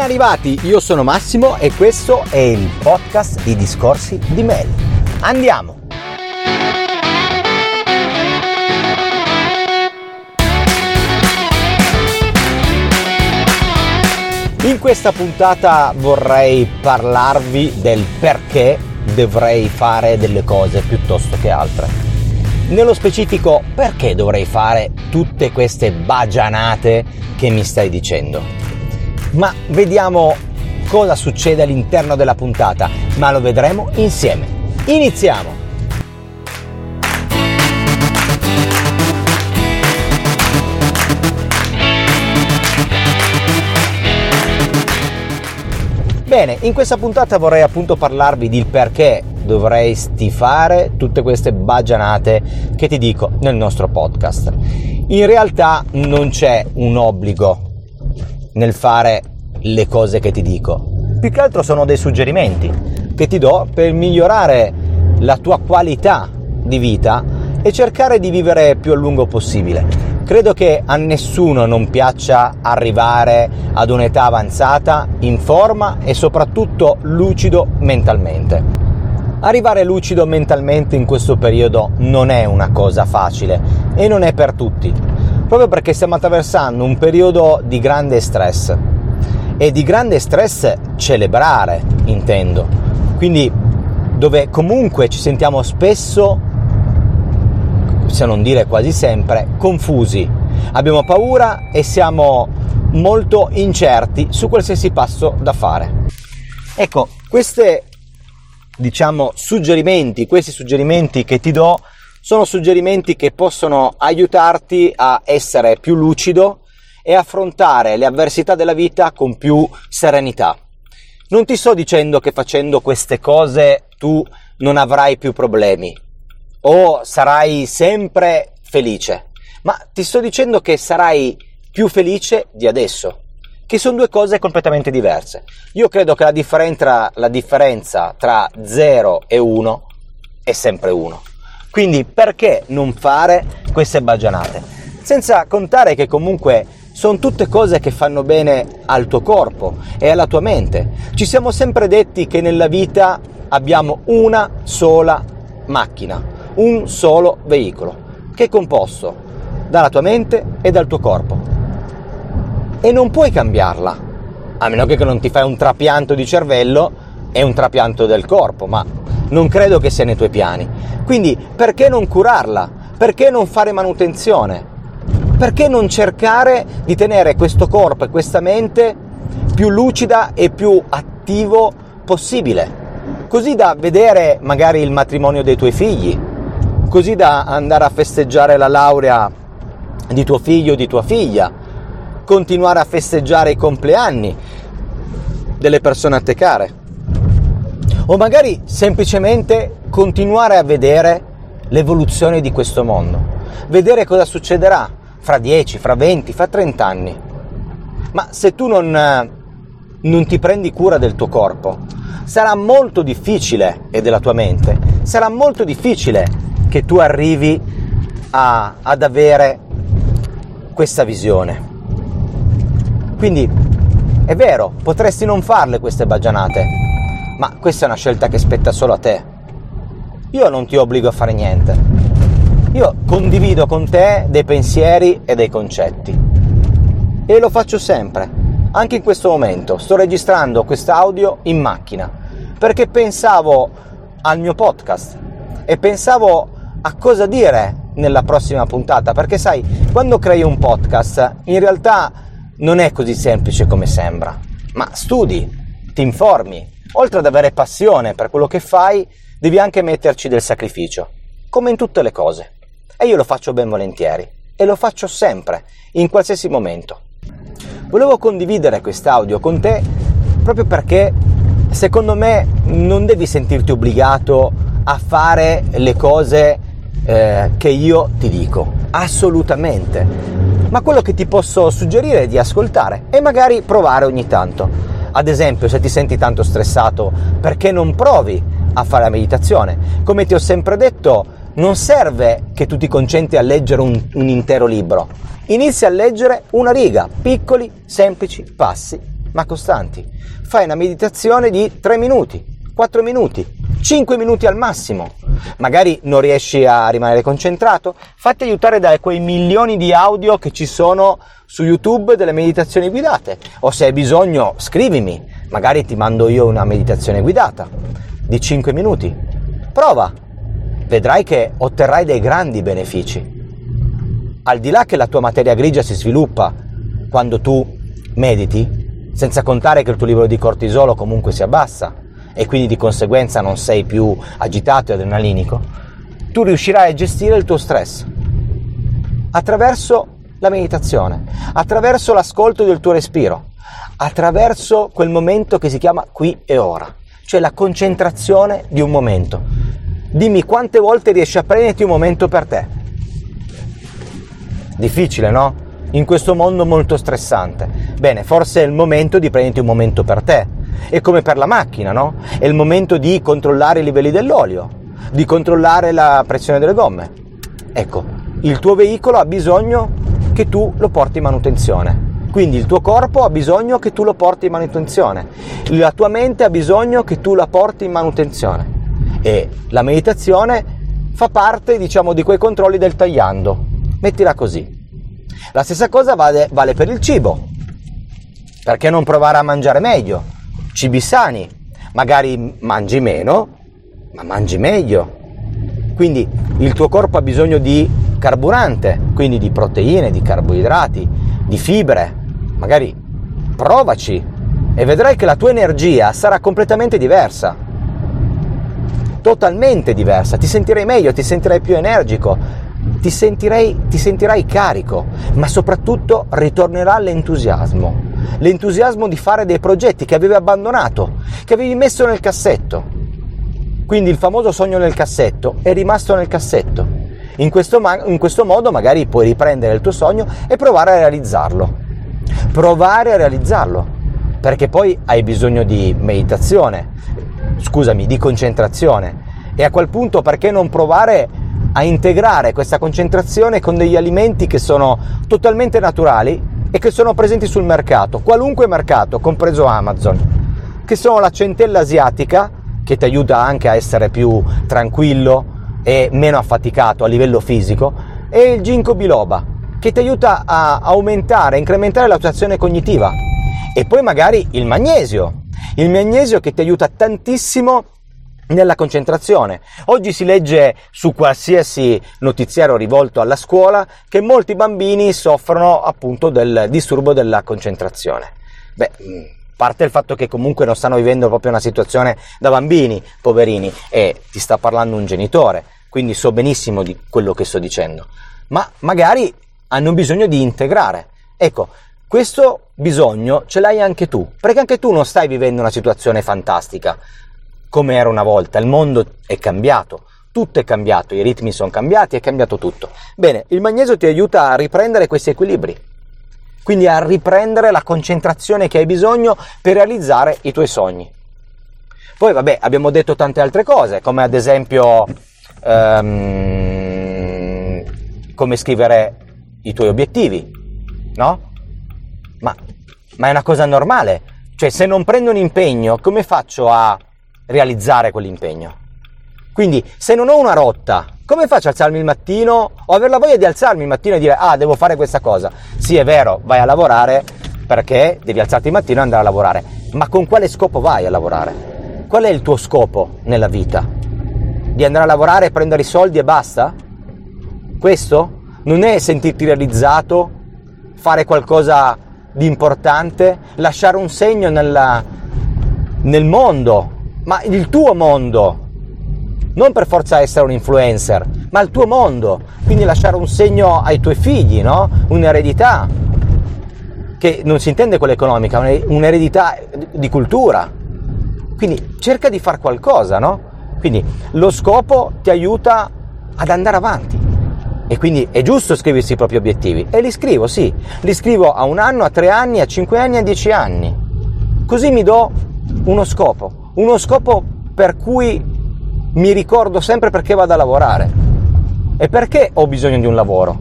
Ben arrivati, io sono Massimo e questo è il podcast di Discorsi di Mel. Andiamo! In questa puntata vorrei parlarvi del perché dovrei fare delle cose piuttosto che altre. Nello specifico, perché dovrei fare tutte queste bagianate che mi stai dicendo? Ma vediamo cosa succede all'interno della puntata, ma lo vedremo insieme. Iniziamo! Bene, in questa puntata vorrei appunto parlarvi del perché dovresti fare tutte queste bagianate che ti dico nel nostro podcast. In realtà non c'è un obbligo nel fare le cose che ti dico. Più che altro sono dei suggerimenti che ti do per migliorare la tua qualità di vita e cercare di vivere più a lungo possibile. Credo che a nessuno non piaccia arrivare ad un'età avanzata in forma e soprattutto lucido mentalmente. Arrivare lucido mentalmente in questo periodo non è una cosa facile e non è per tutti, proprio perché stiamo attraversando un periodo di grande stress e di grande stress celebrare, intendo. Quindi dove comunque ci sentiamo spesso se non dire quasi sempre, confusi. Abbiamo paura e siamo molto incerti su qualsiasi passo da fare. Ecco, questi diciamo suggerimenti, questi suggerimenti che ti do sono suggerimenti che possono aiutarti a essere più lucido e affrontare le avversità della vita con più serenità. Non ti sto dicendo che facendo queste cose tu non avrai più problemi, o sarai sempre felice, ma ti sto dicendo che sarai più felice di adesso, che sono due cose completamente diverse. Io credo che la differenza, la differenza tra 0 e 1 è sempre 1. Quindi perché non fare queste bagianate? Senza contare che comunque sono tutte cose che fanno bene al tuo corpo e alla tua mente. Ci siamo sempre detti che nella vita abbiamo una sola macchina, un solo veicolo, che è composto dalla tua mente e dal tuo corpo. E non puoi cambiarla, a meno che non ti fai un trapianto di cervello e un trapianto del corpo, ma non credo che sia nei tuoi piani. Quindi perché non curarla? Perché non fare manutenzione? Perché non cercare di tenere questo corpo e questa mente più lucida e più attivo possibile? Così da vedere magari il matrimonio dei tuoi figli, così da andare a festeggiare la laurea di tuo figlio o di tua figlia, continuare a festeggiare i compleanni delle persone a te care, o magari semplicemente continuare a vedere l'evoluzione di questo mondo, vedere cosa succederà fra 10, fra 20, fra 30 anni. Ma se tu non, non ti prendi cura del tuo corpo, sarà molto difficile, e della tua mente, sarà molto difficile che tu arrivi a, ad avere questa visione. Quindi è vero, potresti non farle queste bagianate, ma questa è una scelta che spetta solo a te. Io non ti obbligo a fare niente. Io condivido con te dei pensieri e dei concetti. E lo faccio sempre. Anche in questo momento sto registrando quest'audio in macchina perché pensavo al mio podcast e pensavo a cosa dire nella prossima puntata, perché sai, quando crei un podcast, in realtà non è così semplice come sembra, ma studi, ti informi, oltre ad avere passione per quello che fai, devi anche metterci del sacrificio, come in tutte le cose. E io lo faccio ben volentieri, e lo faccio sempre, in qualsiasi momento. Volevo condividere quest'audio con te proprio perché secondo me non devi sentirti obbligato a fare le cose eh, che io ti dico, assolutamente. Ma quello che ti posso suggerire è di ascoltare e magari provare ogni tanto. Ad esempio, se ti senti tanto stressato, perché non provi a fare la meditazione? Come ti ho sempre detto, non serve che tu ti concentri a leggere un, un intero libro. Inizia a leggere una riga, piccoli, semplici passi ma costanti. Fai una meditazione di 3 minuti, 4 minuti, 5 minuti al massimo. Magari non riesci a rimanere concentrato, fatti aiutare da quei milioni di audio che ci sono su YouTube delle meditazioni guidate. O se hai bisogno, scrivimi, magari ti mando io una meditazione guidata di 5 minuti. Prova, vedrai che otterrai dei grandi benefici. Al di là che la tua materia grigia si sviluppa quando tu mediti, senza contare che il tuo livello di cortisolo comunque si abbassa e quindi di conseguenza non sei più agitato e adrenalinico, tu riuscirai a gestire il tuo stress attraverso la meditazione, attraverso l'ascolto del tuo respiro, attraverso quel momento che si chiama qui e ora, cioè la concentrazione di un momento. Dimmi quante volte riesci a prenderti un momento per te. Difficile, no? in questo mondo molto stressante. Bene, forse è il momento di prenderti un momento per te. È come per la macchina, no? È il momento di controllare i livelli dell'olio, di controllare la pressione delle gomme. Ecco, il tuo veicolo ha bisogno che tu lo porti in manutenzione. Quindi il tuo corpo ha bisogno che tu lo porti in manutenzione. La tua mente ha bisogno che tu la porti in manutenzione. E la meditazione fa parte, diciamo, di quei controlli del tagliando. Mettila così. La stessa cosa vale, vale per il cibo. Perché non provare a mangiare meglio? Cibi sani. Magari mangi meno, ma mangi meglio. Quindi il tuo corpo ha bisogno di carburante, quindi di proteine, di carboidrati, di fibre. Magari provaci e vedrai che la tua energia sarà completamente diversa. Totalmente diversa, ti sentirai meglio, ti sentirai più energico, ti, sentirei, ti sentirai carico, ma soprattutto ritornerà l'entusiasmo. L'entusiasmo di fare dei progetti che avevi abbandonato, che avevi messo nel cassetto. Quindi il famoso sogno nel cassetto è rimasto nel cassetto. In questo, in questo modo magari puoi riprendere il tuo sogno e provare a realizzarlo. Provare a realizzarlo, perché poi hai bisogno di meditazione, scusami, di concentrazione. E a quel punto perché non provare a integrare questa concentrazione con degli alimenti che sono totalmente naturali e che sono presenti sul mercato, qualunque mercato, compreso Amazon, che sono la centella asiatica, che ti aiuta anche a essere più tranquillo e meno affaticato a livello fisico, e il ginkgo biloba, che ti aiuta a aumentare, incrementare la tua azione cognitiva. E poi magari il magnesio, il magnesio che ti aiuta tantissimo nella concentrazione. Oggi si legge su qualsiasi notiziario rivolto alla scuola che molti bambini soffrono appunto del disturbo della concentrazione. Beh, mm, parte il fatto che comunque non stanno vivendo proprio una situazione da bambini, poverini, e ti sta parlando un genitore, quindi so benissimo di quello che sto dicendo, ma magari hanno bisogno di integrare. Ecco, questo bisogno ce l'hai anche tu, perché anche tu non stai vivendo una situazione fantastica, come era una volta, il mondo è cambiato, tutto è cambiato, i ritmi sono cambiati, è cambiato tutto. Bene, il magnesio ti aiuta a riprendere questi equilibri, quindi a riprendere la concentrazione che hai bisogno per realizzare i tuoi sogni. Poi vabbè, abbiamo detto tante altre cose, come ad esempio um, come scrivere i tuoi obiettivi, no? Ma, ma è una cosa normale, cioè se non prendo un impegno, come faccio a realizzare quell'impegno. Quindi se non ho una rotta, come faccio a alzarmi il mattino o aver la voglia di alzarmi il mattino e dire ah devo fare questa cosa? Sì è vero, vai a lavorare perché devi alzarti il mattino e andare a lavorare, ma con quale scopo vai a lavorare? Qual è il tuo scopo nella vita? Di andare a lavorare, prendere i soldi e basta? Questo? Non è sentirti realizzato, fare qualcosa di importante, lasciare un segno nella, nel mondo, ma il tuo mondo, non per forza essere un influencer, ma il tuo mondo, quindi lasciare un segno ai tuoi figli, no? Un'eredità, che non si intende quella economica, un'eredità di cultura. Quindi cerca di fare qualcosa, no? Quindi lo scopo ti aiuta ad andare avanti. E quindi è giusto scriversi i propri obiettivi. E li scrivo, sì. Li scrivo a un anno, a tre anni, a cinque anni, a dieci anni. Così mi do uno scopo uno scopo per cui mi ricordo sempre perché vado a lavorare. E perché ho bisogno di un lavoro?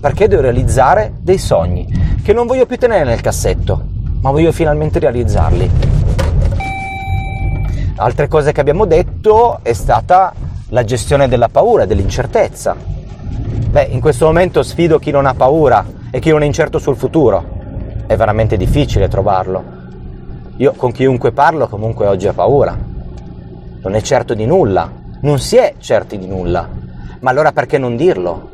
Perché devo realizzare dei sogni che non voglio più tenere nel cassetto. ma voglio finalmente realizzarli. Altre cose che abbiamo detto è stata la gestione della paura, dell'incertezza. Beh, in questo momento sfido chi non ha paura e chi non è incerto sul futuro. È veramente difficile trovarlo. Io con chiunque parlo comunque oggi ha paura. Non è certo di nulla, non si è certi di nulla. Ma allora perché non dirlo?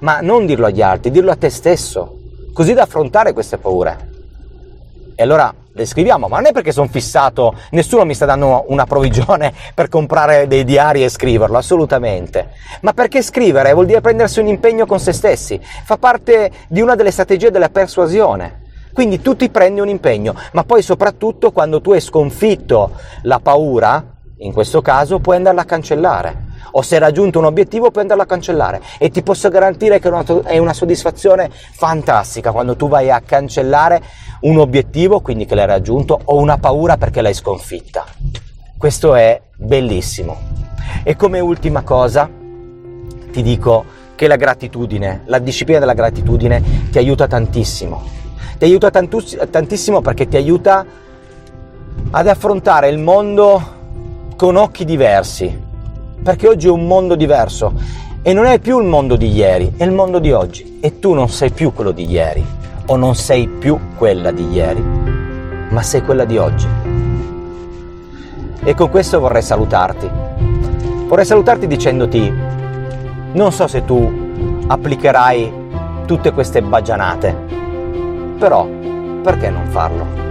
Ma non dirlo agli altri, dirlo a te stesso, così da affrontare queste paure. E allora le scriviamo, ma non è perché sono fissato, nessuno mi sta dando una provvigione per comprare dei diari e scriverlo, assolutamente. Ma perché scrivere vuol dire prendersi un impegno con se stessi, fa parte di una delle strategie della persuasione. Quindi tu ti prendi un impegno, ma poi soprattutto quando tu hai sconfitto la paura, in questo caso puoi andarla a cancellare. O se hai raggiunto un obiettivo puoi andarlo a cancellare. E ti posso garantire che è una soddisfazione fantastica quando tu vai a cancellare un obiettivo, quindi che l'hai raggiunto, o una paura perché l'hai sconfitta. Questo è bellissimo. E come ultima cosa ti dico che la gratitudine, la disciplina della gratitudine ti aiuta tantissimo. Ti aiuta tantissimo perché ti aiuta ad affrontare il mondo con occhi diversi, perché oggi è un mondo diverso e non è più il mondo di ieri, è il mondo di oggi e tu non sei più quello di ieri o non sei più quella di ieri, ma sei quella di oggi. E con questo vorrei salutarti. Vorrei salutarti dicendoti, non so se tu applicherai tutte queste bagianate, però perché non farlo?